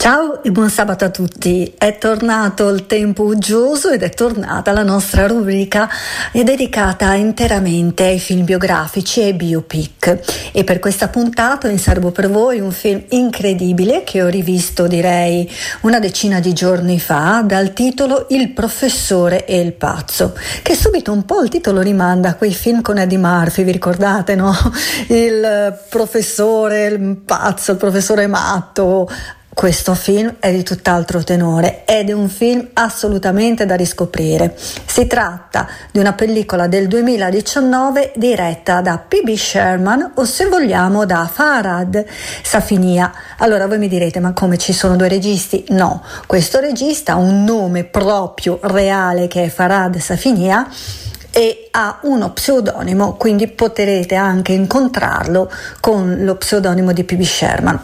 Ciao e buon sabato a tutti. È tornato il tempo uggioso ed è tornata la nostra rubrica dedicata interamente ai film biografici e biopic. E per questa puntata inservo per voi un film incredibile che ho rivisto direi una decina di giorni fa dal titolo Il professore e il pazzo, che subito un po' il titolo rimanda a quei film con Eddie Murphy, vi ricordate no? Il professore, il pazzo, il professore matto, questo film è di tutt'altro tenore ed è un film assolutamente da riscoprire. Si tratta di una pellicola del 2019 diretta da P.B. Sherman o se vogliamo da Farad Safinia. Allora voi mi direte ma come ci sono due registi? No, questo regista ha un nome proprio reale che è Farad Safinia e ha uno pseudonimo, quindi potrete anche incontrarlo con lo pseudonimo di P.B. Sherman.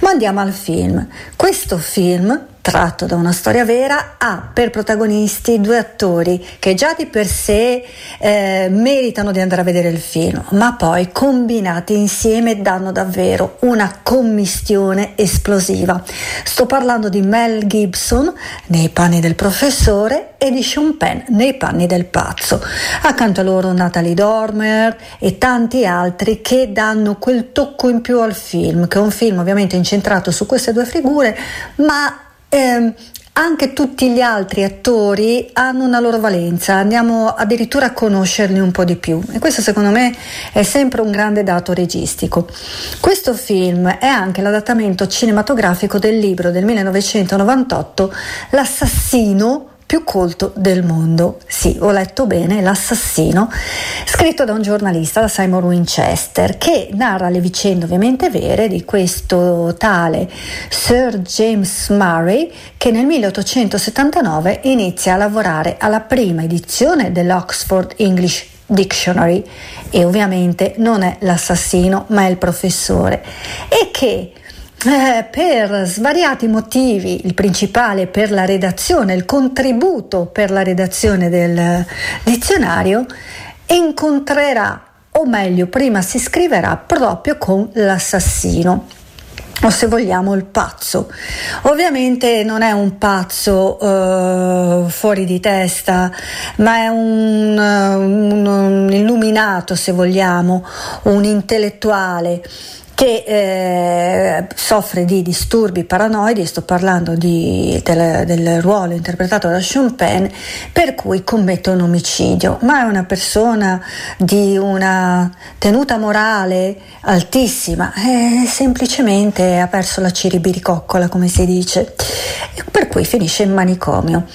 Ma andiamo al film. Questo film tratto da una storia vera, ha per protagonisti due attori che già di per sé eh, meritano di andare a vedere il film, ma poi combinati insieme danno davvero una commistione esplosiva. Sto parlando di Mel Gibson nei panni del professore e di Sean Penn nei panni del pazzo. Accanto a loro Natalie Dormer e tanti altri che danno quel tocco in più al film, che è un film ovviamente incentrato su queste due figure, ma eh, anche tutti gli altri attori hanno una loro valenza, andiamo addirittura a conoscerli un po' di più e questo secondo me è sempre un grande dato registico. Questo film è anche l'adattamento cinematografico del libro del 1998 L'assassino più colto del mondo. Sì, ho letto bene, L'assassino, scritto da un giornalista, da Simon Winchester, che narra le vicende ovviamente vere di questo tale Sir James Murray che nel 1879 inizia a lavorare alla prima edizione dell'Oxford English Dictionary e ovviamente non è l'assassino ma è il professore e che eh, per svariati motivi, il principale per la redazione, il contributo per la redazione del dizionario, incontrerà, o meglio, prima si scriverà proprio con l'assassino o se vogliamo il pazzo. Ovviamente non è un pazzo uh, fuori di testa, ma è un, un, un illuminato, se vogliamo, un intellettuale che eh, soffre di disturbi paranoidi, sto parlando di, del, del, ruolo interpretato da Sean Penn, per cui commette un omicidio, ma è una persona di una tenuta morale altissima, e semplicemente ha perso la ciribiricoccola, come si dice, per cui finisce in manicomio.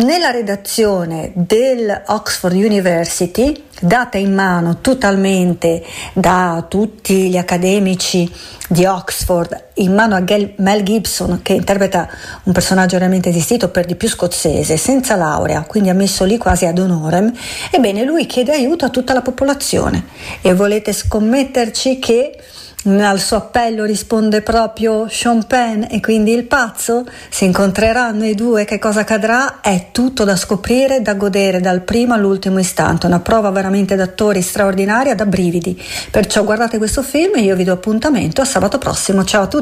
Nella redazione dell'Oxford University, data in mano totalmente da tutti gli accademici di Oxford, in mano a Mel Gibson che interpreta un personaggio realmente esistito per di più scozzese, senza laurea, quindi ha messo lì quasi ad honorem, ebbene lui chiede aiuto a tutta la popolazione. E volete scommetterci che al suo appello risponde proprio Sean Penn e quindi il pazzo. Si incontreranno i due, che cosa accadrà? È tutto da scoprire, da godere dal primo all'ultimo istante. Una prova veramente d'attori straordinaria, da brividi. Perciò guardate questo film e io vi do appuntamento a sabato prossimo. Ciao a tutti!